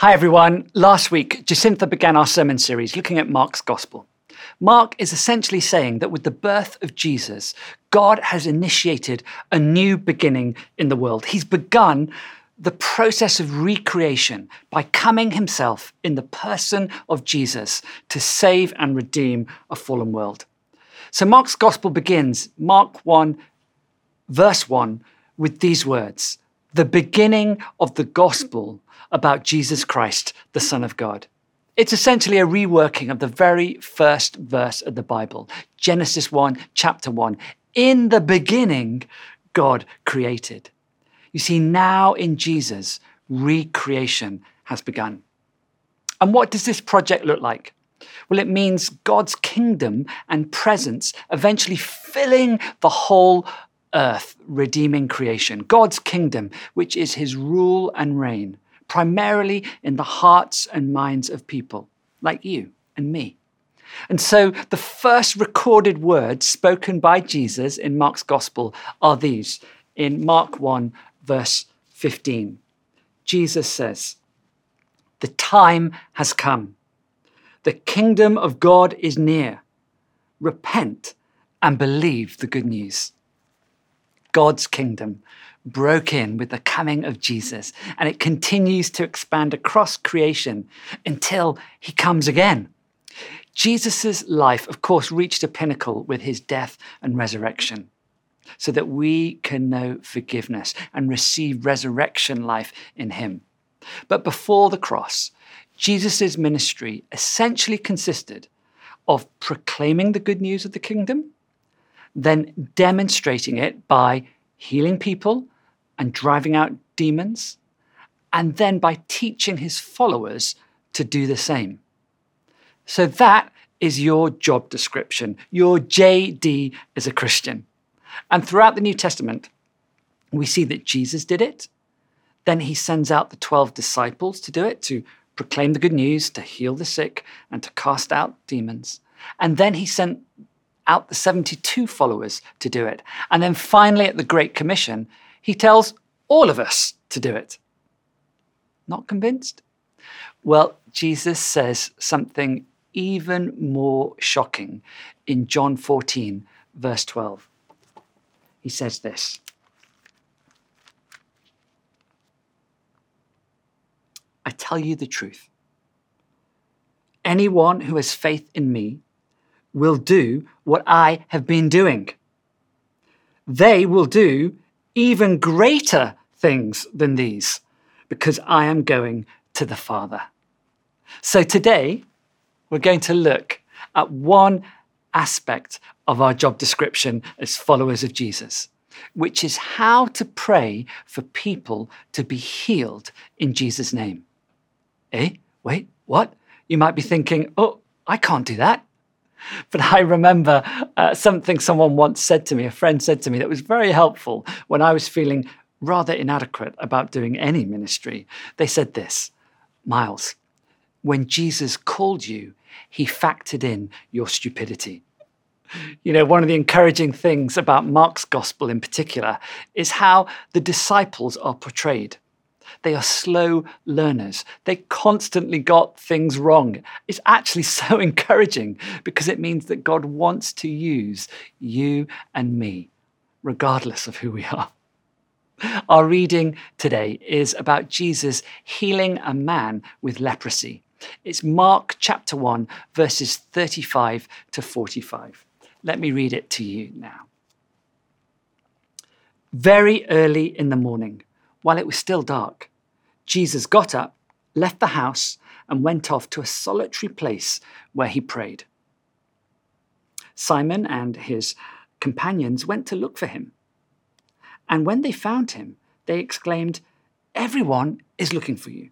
Hi, everyone. Last week, Jacintha began our sermon series looking at Mark's gospel. Mark is essentially saying that with the birth of Jesus, God has initiated a new beginning in the world. He's begun the process of recreation by coming himself in the person of Jesus to save and redeem a fallen world. So Mark's gospel begins, Mark 1, verse 1, with these words the beginning of the gospel about Jesus Christ, the Son of God. It's essentially a reworking of the very first verse of the Bible, Genesis 1, chapter 1. In the beginning, God created. You see, now in Jesus, recreation has begun. And what does this project look like? Well, it means God's kingdom and presence eventually filling the whole earth, redeeming creation. God's kingdom, which is his rule and reign primarily in the hearts and minds of people like you and me. And so the first recorded words spoken by Jesus in Mark's gospel are these in Mark 1, verse 15. Jesus says, The time has come. The kingdom of God is near. Repent and believe the good news. God's kingdom broke in with the coming of Jesus, and it continues to expand across creation until he comes again. Jesus' life, of course, reached a pinnacle with his death and resurrection so that we can know forgiveness and receive resurrection life in him. But before the cross, Jesus' ministry essentially consisted of proclaiming the good news of the kingdom, then demonstrating it by healing people and driving out demons, and then by teaching his followers to do the same. So that is your job description, your JD as a Christian. And throughout the New Testament, we see that Jesus did it. Then he sends out the 12 disciples to do it, to proclaim the good news, to heal the sick, and to cast out demons. And then he sent out the 72 followers to do it. And then finally, at the Great Commission, he tells all of us to do it. Not convinced? Well, Jesus says something even more shocking in John 14, verse 12. He says this I tell you the truth. Anyone who has faith in me will do what I have been doing. They will do even greater things than these because I am going to the Father. So today, we're going to look at one aspect of our job description as followers of Jesus, which is how to pray for people to be healed in Jesus' name. Eh? Wait, what? You might be thinking, oh, I can't do that. But I remember uh, something someone once said to me, a friend said to me, that was very helpful when I was feeling rather inadequate about doing any ministry. They said this Miles, when Jesus called you, he factored in your stupidity. You know, one of the encouraging things about Mark's gospel in particular is how the disciples are portrayed. They are slow learners. They constantly got things wrong. It's actually so encouraging because it means that God wants to use you and me, regardless of who we are. Our reading today is about Jesus healing a man with leprosy. It's Mark chapter 1, verses 35 to 45. Let me read it to you now. Very early in the morning, while it was still dark, Jesus got up, left the house, and went off to a solitary place where he prayed. Simon and his companions went to look for him. And when they found him, they exclaimed, Everyone is looking for you.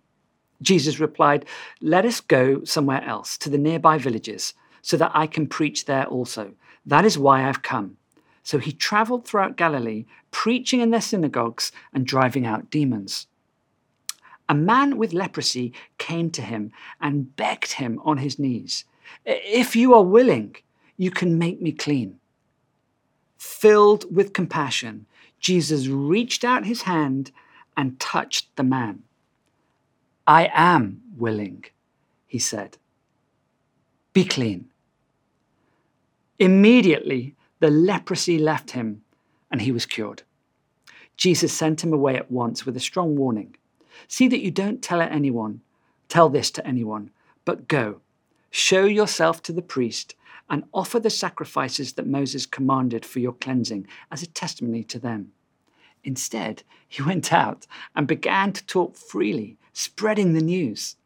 Jesus replied, Let us go somewhere else, to the nearby villages, so that I can preach there also. That is why I've come. So he traveled throughout Galilee, preaching in their synagogues and driving out demons. A man with leprosy came to him and begged him on his knees, If you are willing, you can make me clean. Filled with compassion, Jesus reached out his hand and touched the man. I am willing, he said. Be clean. Immediately, the leprosy left him and he was cured. Jesus sent him away at once with a strong warning See that you don't tell anyone, tell this to anyone, but go, show yourself to the priest, and offer the sacrifices that Moses commanded for your cleansing as a testimony to them. Instead, he went out and began to talk freely, spreading the news.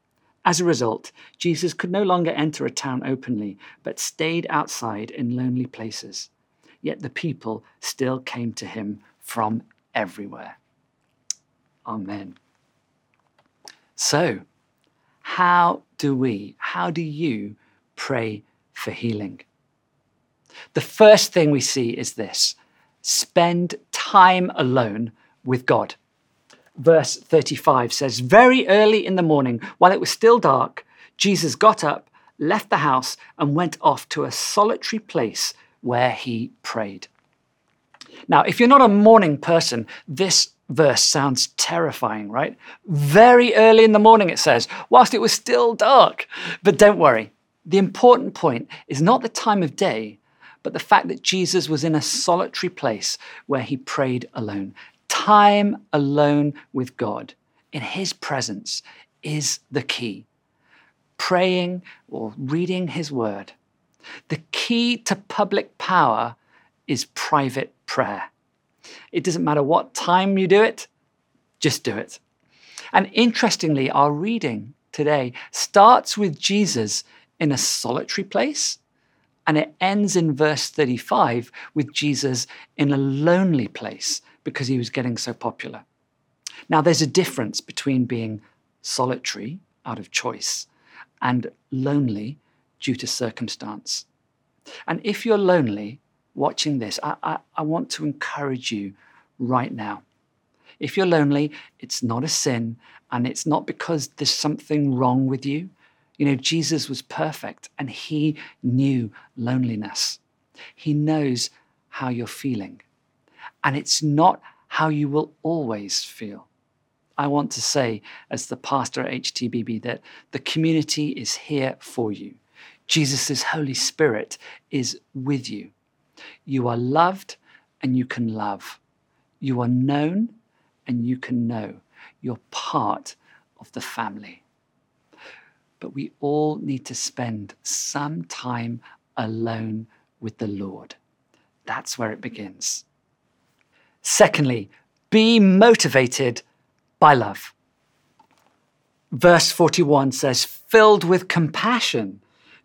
As a result, Jesus could no longer enter a town openly, but stayed outside in lonely places. Yet the people still came to him from everywhere. Amen. So, how do we, how do you pray for healing? The first thing we see is this spend time alone with God. Verse 35 says, Very early in the morning, while it was still dark, Jesus got up, left the house, and went off to a solitary place where he prayed. Now, if you're not a morning person, this verse sounds terrifying, right? Very early in the morning, it says, whilst it was still dark. But don't worry, the important point is not the time of day, but the fact that Jesus was in a solitary place where he prayed alone. Time alone with God in his presence is the key. Praying or reading his word. The key to public power is private prayer. It doesn't matter what time you do it, just do it. And interestingly, our reading today starts with Jesus in a solitary place, and it ends in verse 35 with Jesus in a lonely place because he was getting so popular. Now, there's a difference between being solitary out of choice and lonely due to circumstance. And if you're lonely, watching this, I, I, I want to encourage you right now. If you're lonely, it's not a sin, and it's not because there's something wrong with you. You know, Jesus was perfect and he knew loneliness. He knows how you're feeling. And it's not how you will always feel. I want to say, as the pastor at HTBB, that the community is here for you. Jesus' Holy Spirit is with you. You are loved and you can love. You are known and you can know. You're part of the family. But we all need to spend some time alone with the Lord. That's where it begins. Secondly, be motivated by love. Verse 41 says, filled with compassion,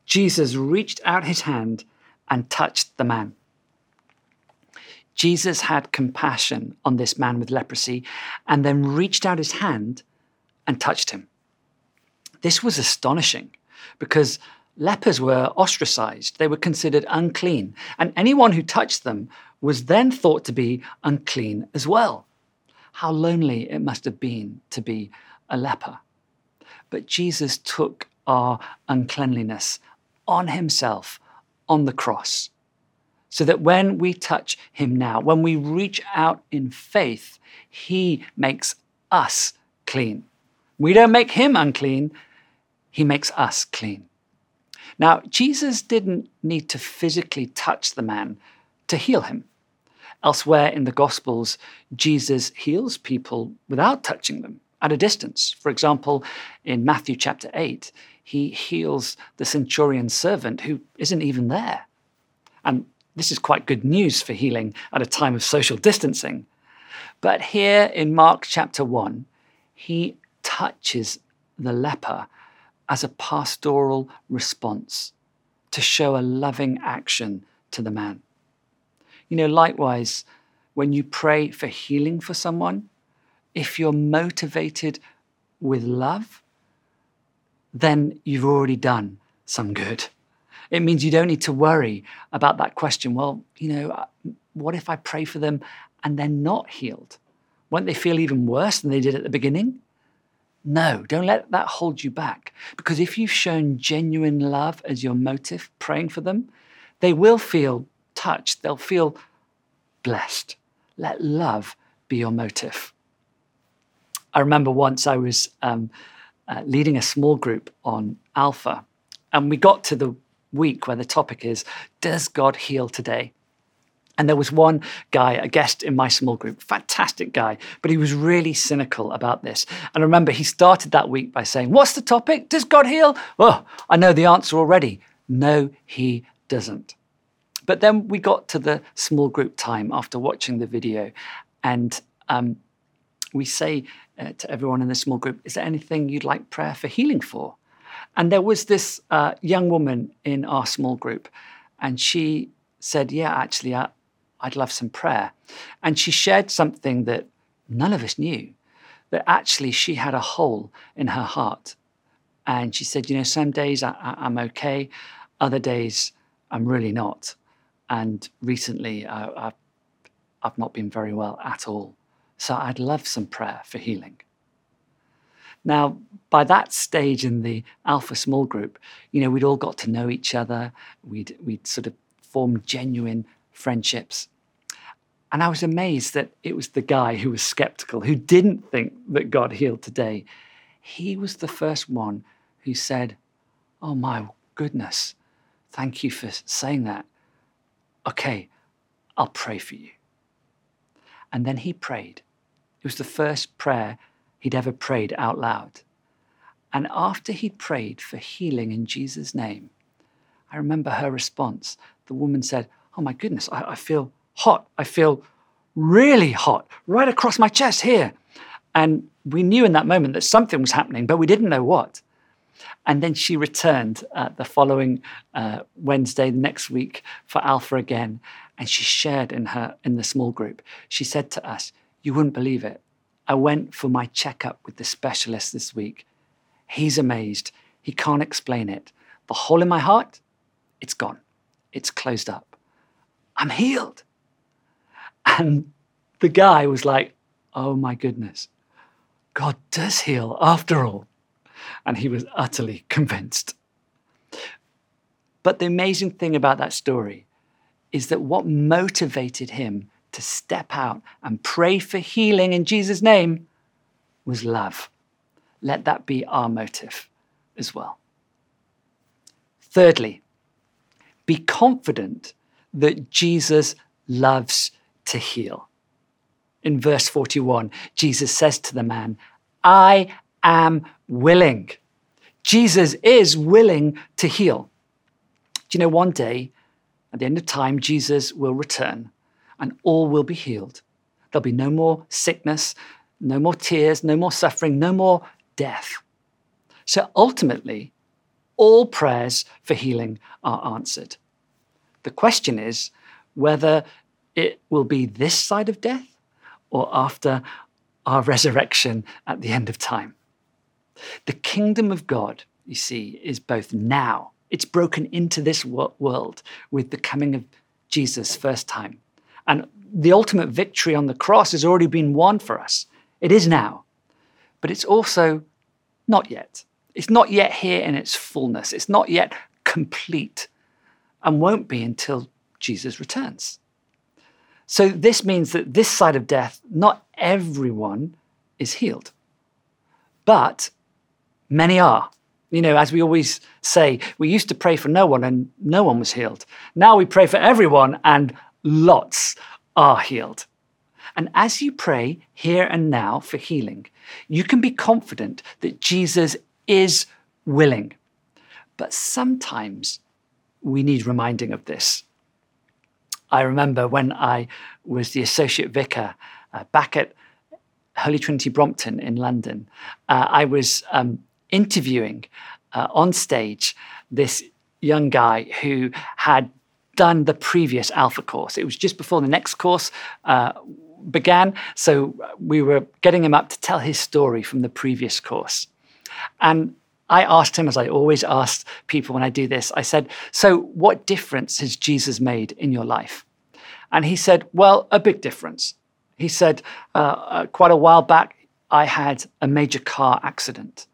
Jesus reached out his hand and touched the man. Jesus had compassion on this man with leprosy and then reached out his hand and touched him. This was astonishing because lepers were ostracized, they were considered unclean, and anyone who touched them was then thought to be unclean as well. How lonely it must have been to be a leper. But Jesus took our uncleanliness on himself on the cross so that when we touch him now, when we reach out in faith, he makes us clean. We don't make him unclean, he makes us clean. Now, Jesus didn't need to physically touch the man to heal him. Elsewhere in the Gospels, Jesus heals people without touching them at a distance. For example, in Matthew chapter 8, he heals the centurion's servant who isn't even there. And this is quite good news for healing at a time of social distancing. But here in Mark chapter 1, he touches the leper as a pastoral response to show a loving action to the man. You know, likewise, when you pray for healing for someone, if you're motivated with love, then you've already done some good. It means you don't need to worry about that question. Well, you know, uh, what if I pray for them and they're not healed? Won't they feel even worse than they did at the beginning? No, don't let that hold you back. Because if you've shown genuine love as your motive, praying for them, they will feel touched. They'll feel blessed. Let love be your motive. I remember once I was um, uh, leading a small group on Alpha. And we got to the week where the topic is Does God heal today? And there was one guy, a guest in my small group, fantastic guy, but he was really cynical about this. And I remember he started that week by saying, What's the topic? Does God heal? Well, I know the answer already. No, he doesn't. But then we got to the small group time after watching the video, and um, we say uh, to everyone in the small group, Is there anything you'd like prayer for healing for? And there was this uh, young woman in our small group, and she said, Yeah, actually, I, I'd love some prayer. And she shared something that none of us knew that actually she had a hole in her heart. And she said, You know, some days I, am okay, other days I'm really not. And recently uh, I've, I've not been very well at all. So I'd love some prayer for healing. Now, by that stage in the Alpha small group, you know, we'd all got to know each other. We'd, we'd sort of formed genuine friendships. And I was amazed that it was the guy who was skeptical, who didn't think that God healed today. He was the first one who said, Oh my goodness, thank you for saying that. Okay, I'll pray for you. And then he prayed. It was the first prayer he'd ever prayed out loud. And after he'd prayed for healing in Jesus' name, I remember her response. The woman said, Oh my goodness, I, I feel hot. I feel really hot right across my chest here. And we knew in that moment that something was happening, but we didn't know what. And then she returned uh, the following uh, Wednesday, the next week, for Alpha again. And she shared in her in the small group. She said to us, "You wouldn't believe it. I went for my checkup with the specialist this week. He's amazed. He can't explain it. The hole in my heart, it's gone. It's closed up. I'm healed." And the guy was like, oh my goodness, God does heal after all. And he was utterly convinced. But the amazing thing about that story is that what motivated him to step out and pray for healing in Jesus' name was love. Let that be our motive as well. Thirdly, be confident that Jesus loves to heal. In verse 41, Jesus says to the man, I am willing. Jesus is willing to heal. Do you know, one day, at the end of time, Jesus will return and all will be healed. There'll be no more sickness, no more tears, no more suffering, no more death. So ultimately, all prayers for healing are answered. The question is whether it will be this side of death or after our resurrection at the end of time. The kingdom of God, you see, is both now, it's broken into this world with the coming of Jesus first time. And the ultimate victory on the cross has already been won for us. It is now. But it's also not yet. It's not yet here in its fullness. It's not yet complete and won't be until Jesus returns. So this means that this side of death, not everyone is healed, but many are. You know, as we always say, we used to pray for no one and no one was healed. Now we pray for everyone and lots are healed. And as you pray here and now for healing, you can be confident that Jesus is willing. But sometimes we need reminding of this. I remember when I was the associate vicar uh, back at Holy Trinity Brompton in London, uh, I was um, interviewing uh, on stage this young guy who had done the previous Alpha course. It was just before the next course uh, began, so we were getting him up to tell his story from the previous course. And I asked him, as I always ask people when I do this, I said, So, what difference has Jesus made in your life? And he said, Well, a big difference. He said, uh, uh, Quite a while back, I had a major car accident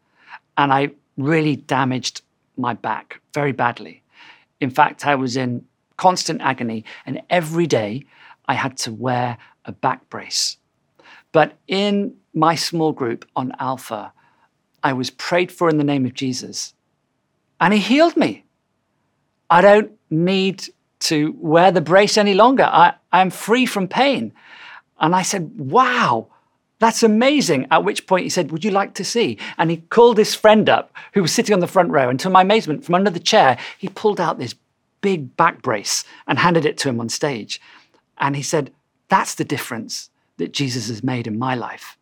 and I really damaged my back very badly. In fact, I was in constant agony, and every day I had to wear a back brace. But in my small group on Alpha, I was prayed for in the name of Jesus, and he healed me. I don't need to wear the brace any longer. I, I'm free from pain. And I said, Wow, that's amazing. At which point he said, Would you like to see? And he called his friend up who was sitting on the front row. And to my amazement, from under the chair, he pulled out this big back brace and handed it to him on stage. And he said, That's the difference that Jesus has made in my life.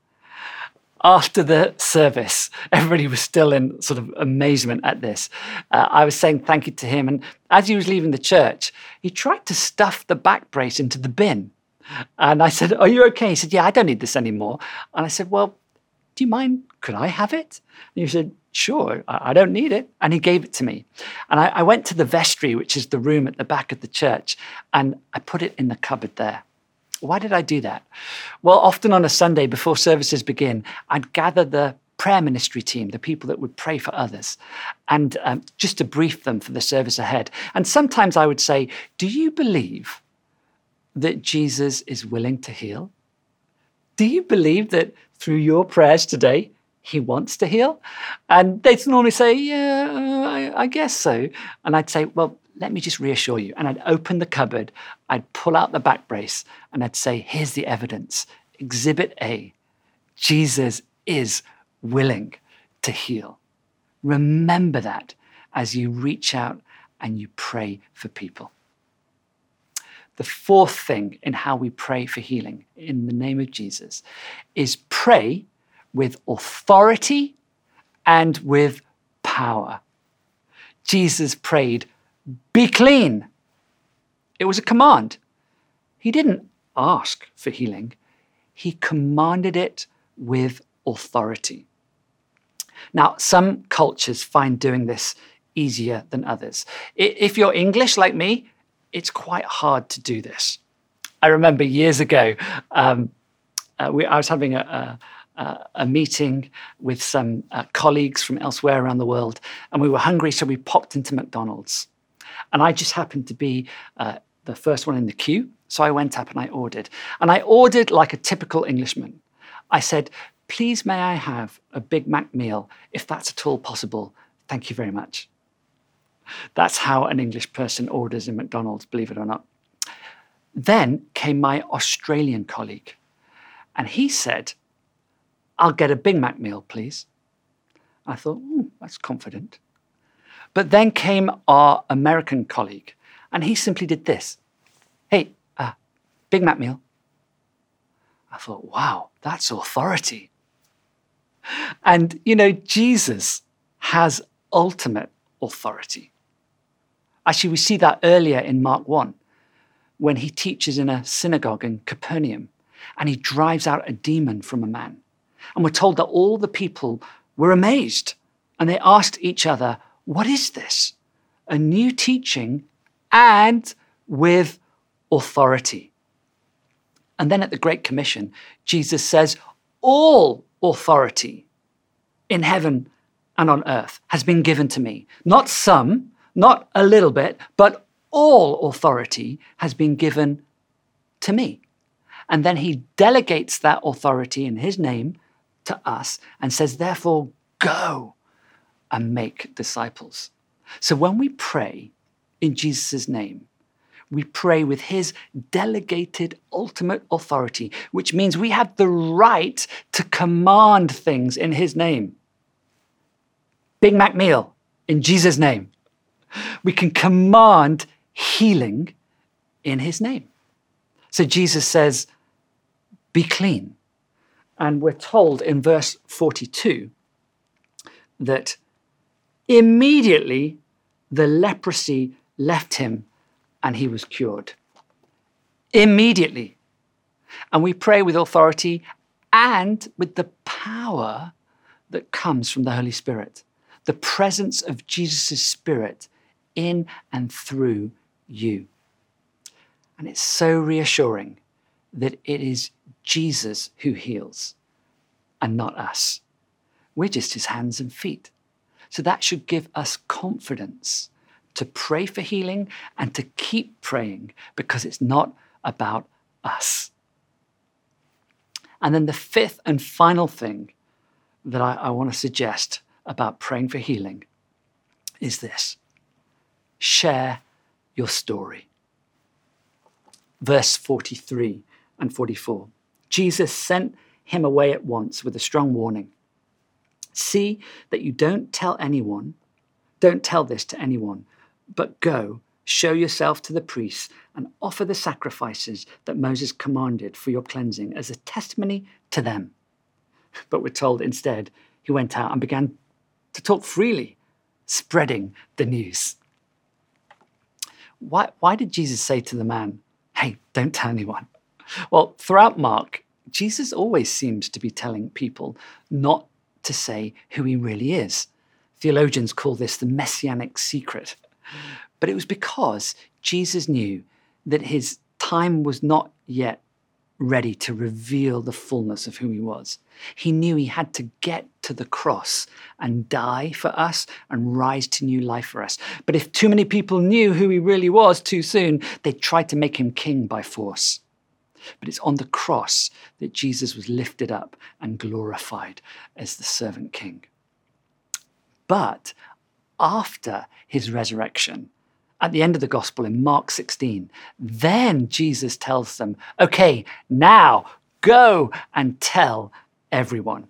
After the service, everybody was still in sort of amazement at this. Uh, I was saying thank you to him. And as he was leaving the church, he tried to stuff the back brace into the bin. And I said, Are you okay? He said, Yeah, I don't need this anymore. And I said, Well, do you mind? Could I have it? And he said, Sure, I don't need it. And he gave it to me. And I, I went to the vestry, which is the room at the back of the church, and I put it in the cupboard there. Why did I do that? Well, often on a Sunday before services begin, I'd gather the prayer ministry team, the people that would pray for others, and um, just to brief them for the service ahead. And sometimes I would say, Do you believe that Jesus is willing to heal? Do you believe that through your prayers today, he wants to heal? And they'd normally say, Yeah, uh, I, I guess so. And I'd say, Well, let me just reassure you. And I'd open the cupboard, I'd pull out the back brace, and I'd say, Here's the evidence. Exhibit A Jesus is willing to heal. Remember that as you reach out and you pray for people. The fourth thing in how we pray for healing in the name of Jesus is pray with authority and with power. Jesus prayed, Be clean. It was a command. He didn't ask for healing, he commanded it with authority. Now, some cultures find doing this easier than others. If you're English like me, it's quite hard to do this. I remember years ago, um, uh, we, I was having a, a, a meeting with some uh, colleagues from elsewhere around the world, and we were hungry, so we popped into McDonald's. And I just happened to be uh, the first one in the queue, so I went up and I ordered. And I ordered like a typical Englishman. I said, Please, may I have a Big Mac meal, if that's at all possible? Thank you very much. That's how an English person orders in McDonald's, believe it or not. Then came my Australian colleague, and he said, I'll get a Big Mac meal, please. I thought, that's confident. But then came our American colleague, and he simply did this Hey, uh, Big Mac meal. I thought, wow, that's authority. And, you know, Jesus has ultimate authority. Actually, we see that earlier in Mark 1 when he teaches in a synagogue in Capernaum and he drives out a demon from a man. And we're told that all the people were amazed and they asked each other, What is this? A new teaching and with authority. And then at the Great Commission, Jesus says, All authority in heaven and on earth has been given to me. Not some, not a little bit, but all authority has been given to me. And then he delegates that authority in his name to us and says, therefore, go and make disciples. So when we pray in Jesus' name, we pray with his delegated ultimate authority, which means we have the right to command things in his name. Big Mac meal in Jesus' name we can command healing in his name. So Jesus says, Be clean. And we're told in verse 42 that immediately the leprosy left him and he was cured. Immediately. And we pray with authority and with the power that comes from the Holy Spirit, the presence of Jesus' Spirit in and through you. And it's so reassuring that it is Jesus who heals and not us. We're just his hands and feet. So that should give us confidence to pray for healing and to keep praying because it's not about us. And then the fifth and final thing that I, I want to suggest about praying for healing is this share your story. Verse 43 and 44. Jesus sent him away at once with a strong warning See that you don't tell anyone, don't tell this to anyone, but go, show yourself to the priests, and offer the sacrifices that Moses commanded for your cleansing as a testimony to them. But we're told instead he went out and began to talk freely, spreading the news. Why, why did Jesus say to the man, Hey, don't tell anyone? Well, throughout Mark, Jesus always seems to be telling people not to say who he really is. Theologians call this the messianic secret. But it was because Jesus knew that his time was not yet ready to reveal the fullness of who he was. He knew he had to get to the cross and die for us and rise to new life for us. But if too many people knew who he really was too soon, they'd try to make him king by force. But it's on the cross that Jesus was lifted up and glorified as the servant king. But after his resurrection, at the end of the gospel in Mark 16, then Jesus tells them, okay, now go and tell everyone.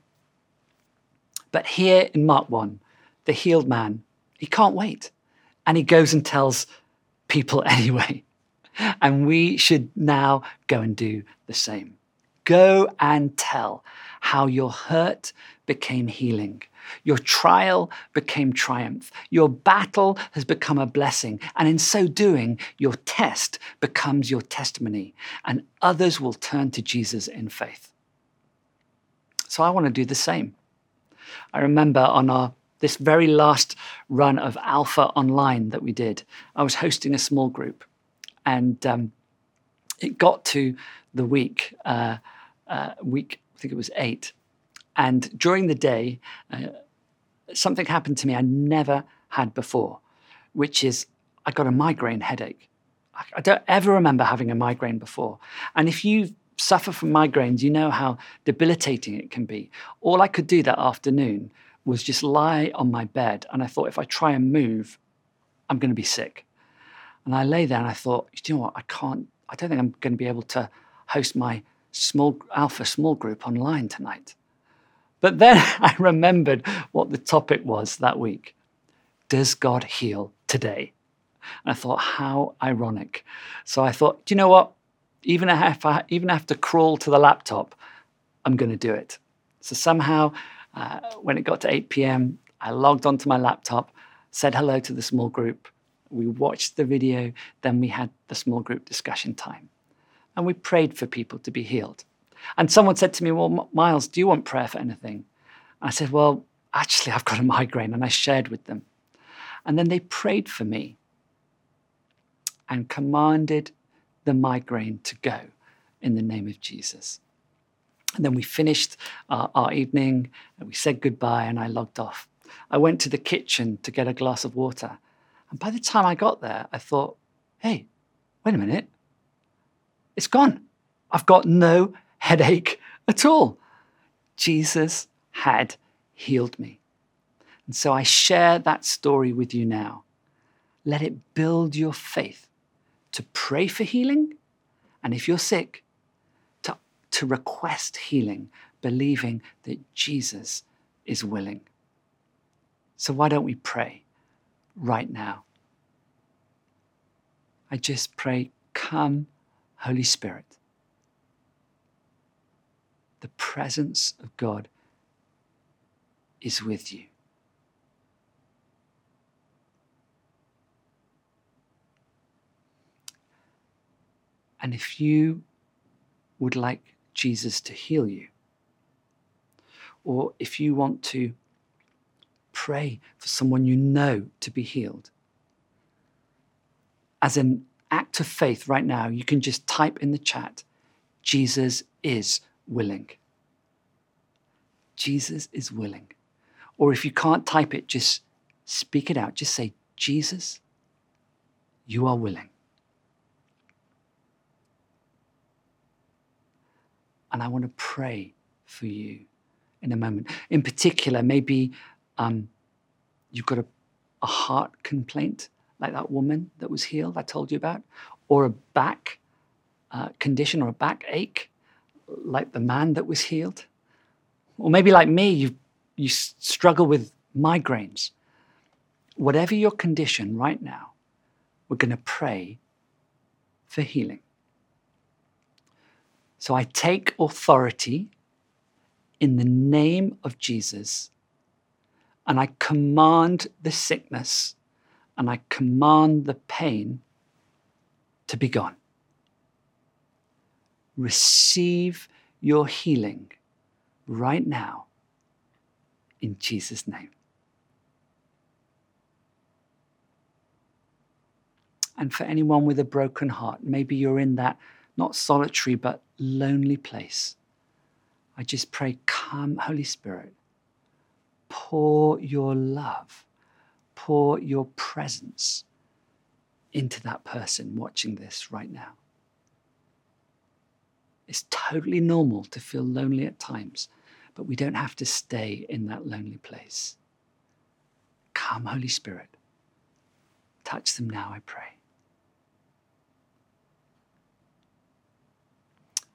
But here in Mark 1, the healed man, he can't wait. And he goes and tells people anyway. And we should now go and do the same. Go and tell how your hurt became healing. Your trial became triumph. Your battle has become a blessing. And in so doing, your test becomes your testimony. And others will turn to Jesus in faith. So I want to do the same. I remember on our this very last run of Alpha Online that we did, I was hosting a small group and um, it got to the week, uh, uh, week, I think it was eight. And during the day, uh, something happened to me I never had before, which is I got a migraine headache. I, I don't ever remember having a migraine before. And if you suffer from migraines, you know how debilitating it can be. All I could do that afternoon was just lie on my bed. And I thought, if I try and move, I'm going to be sick. And I lay there and I thought, you know what? I can't, I don't think I'm going to be able to host my small alpha small group online tonight. But then I remembered what the topic was that week. Does God heal today? And I thought, how ironic. So I thought, do you know what? Even if I even have to crawl to the laptop, I'm going to do it. So somehow, uh, when it got to 8 p.m., I logged onto my laptop, said hello to the small group, we watched the video, then we had the small group discussion time. And we prayed for people to be healed. And someone said to me, Well, Miles, do you want prayer for anything? I said, Well, actually, I've got a migraine. And I shared with them. And then they prayed for me and commanded the migraine to go in the name of Jesus. And then we finished our, our evening and we said goodbye and I logged off. I went to the kitchen to get a glass of water and by the time I got there, I thought, hey, wait a minute. It's gone. I've got no headache at all. Jesus had healed me. And so I share that story with you now. Let it build your faith to pray for healing. And if you're sick, to, to request healing, believing that Jesus is willing. So why don't we pray? Right now. I just pray, come, Holy Spirit. The presence of God is with you. And if you would like Jesus to heal you, or if you want to pray for someone you know to be healed. As an act of faith right now, you can just type in the chat, Jesus is willing. Jesus is willing. Or if you can't type it, just speak it out. Just say, Jesus, you are willing. And I want to pray for you in a moment. In particular, maybe um, you've got a, a heart complaint, like that woman that was healed I told you about, or a back uh, condition or a back ache, like the man that was healed. Or maybe like me, you, you struggle with migraines. Whatever your condition right now, we're going to pray for healing. So I take authority in the name of Jesus and I command the sickness and I command the pain to be gone. Receive your healing right now in Jesus' name. And for anyone with a broken heart, maybe you're in that not solitary but lonely place. I just pray, come, Holy Spirit, pour your love, pour your presence into that person watching this right now. It's totally normal to feel lonely at times, but we don't have to stay in that lonely place. Come, Holy Spirit. Touch them now, I pray.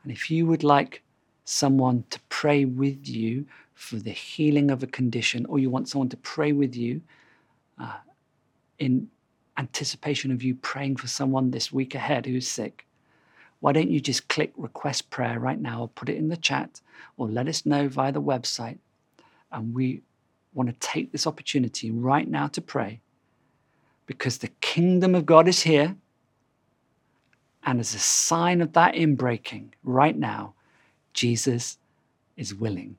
And if you would like someone to pray with you for the healing of a condition, or you want someone to pray with you uh, in anticipation of you praying for someone this week ahead who's sick, why don't you just click request prayer right now or put it in the chat or let us know via the website? And we want to take this opportunity right now to pray because the kingdom of God is here. And as a sign of that inbreaking right now, Jesus is willing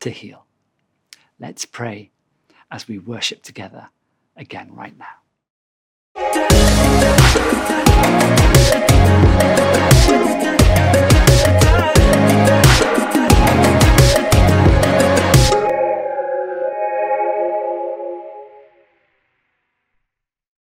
to heal. Let's pray as we worship together again right now. Thank you.